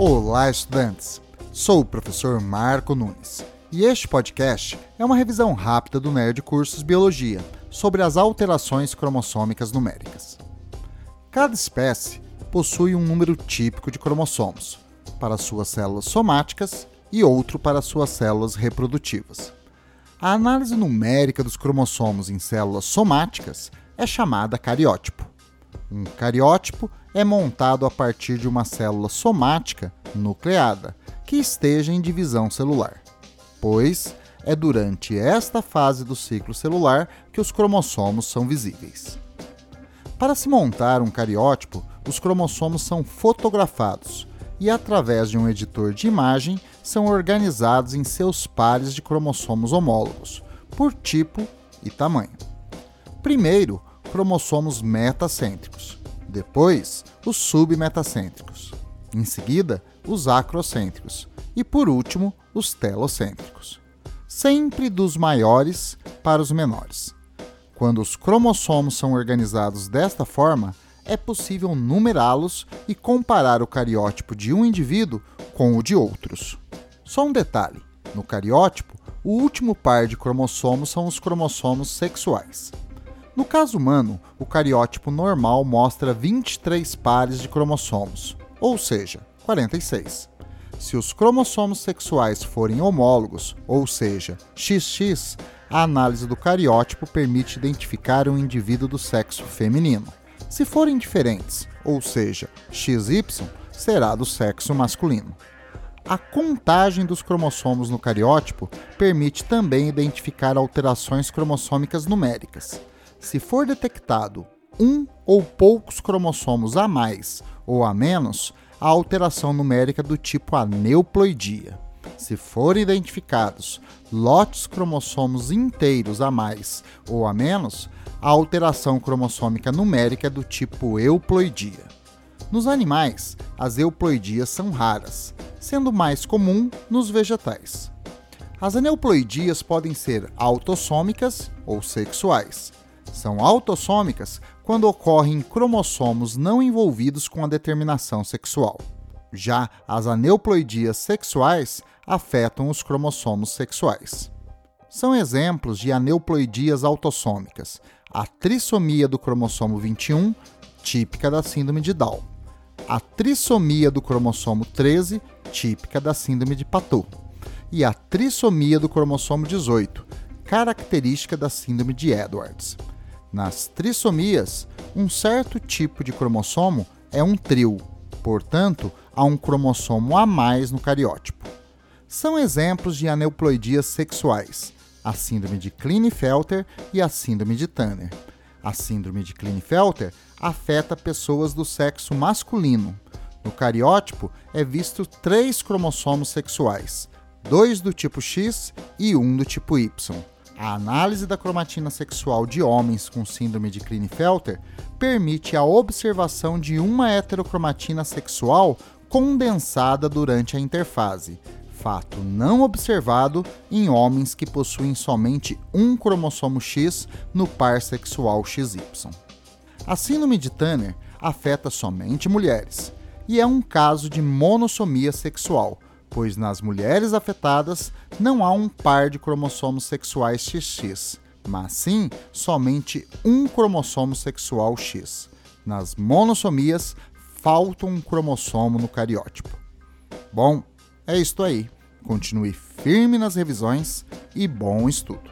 Olá, estudantes! Sou o professor Marco Nunes e este podcast é uma revisão rápida do Nerd Cursos Biologia sobre as alterações cromossômicas numéricas. Cada espécie possui um número típico de cromossomos para suas células somáticas e outro para suas células reprodutivas. A análise numérica dos cromossomos em células somáticas é chamada cariótipo. Um cariótipo é montado a partir de uma célula somática nucleada que esteja em divisão celular, pois é durante esta fase do ciclo celular que os cromossomos são visíveis. Para se montar um cariótipo, os cromossomos são fotografados e, através de um editor de imagem, são organizados em seus pares de cromossomos homólogos, por tipo e tamanho. Primeiro, cromossomos metacêntricos, depois, os submetacêntricos, em seguida, os acrocêntricos e, por último, os telocêntricos. Sempre dos maiores para os menores. Quando os cromossomos são organizados desta forma, é possível numerá-los e comparar o cariótipo de um indivíduo com o de outros. Só um detalhe: no cariótipo, o último par de cromossomos são os cromossomos sexuais. No caso humano, o cariótipo normal mostra 23 pares de cromossomos, ou seja, 46. Se os cromossomos sexuais forem homólogos, ou seja, XX, a análise do cariótipo permite identificar um indivíduo do sexo feminino. Se forem diferentes, ou seja, XY, será do sexo masculino. A contagem dos cromossomos no cariótipo permite também identificar alterações cromossômicas numéricas se for detectado um ou poucos cromossomos a mais ou a menos, a alteração numérica do tipo aneuploidia. Se forem identificados lotes cromossomos inteiros a mais ou a menos, a alteração cromossômica numérica é do tipo euploidia. Nos animais, as euploidias são raras, sendo mais comum nos vegetais. As aneuploidias podem ser autossômicas ou sexuais, são autossômicas quando ocorrem cromossomos não envolvidos com a determinação sexual. Já as aneuploidias sexuais afetam os cromossomos sexuais. São exemplos de aneuploidias autossômicas: a trissomia do cromossomo 21, típica da síndrome de Down, a trissomia do cromossomo 13, típica da síndrome de Patou, e a trissomia do cromossomo 18, característica da síndrome de Edwards. Nas trissomias, um certo tipo de cromossomo é um trio, portanto, há um cromossomo a mais no cariótipo. São exemplos de aneuploidias sexuais, a síndrome de Klinefelter e a síndrome de Tanner. A síndrome de Klinefelter afeta pessoas do sexo masculino. No cariótipo é visto três cromossomos sexuais, dois do tipo X e um do tipo Y. A análise da cromatina sexual de homens com síndrome de Klinefelter permite a observação de uma heterocromatina sexual condensada durante a interfase, fato não observado em homens que possuem somente um cromossomo X no par sexual XY. A síndrome de Tanner afeta somente mulheres e é um caso de monossomia sexual pois nas mulheres afetadas não há um par de cromossomos sexuais XX, mas sim somente um cromossomo sexual X. Nas monossomias, falta um cromossomo no cariótipo. Bom, é isto aí. Continue firme nas revisões e bom estudo.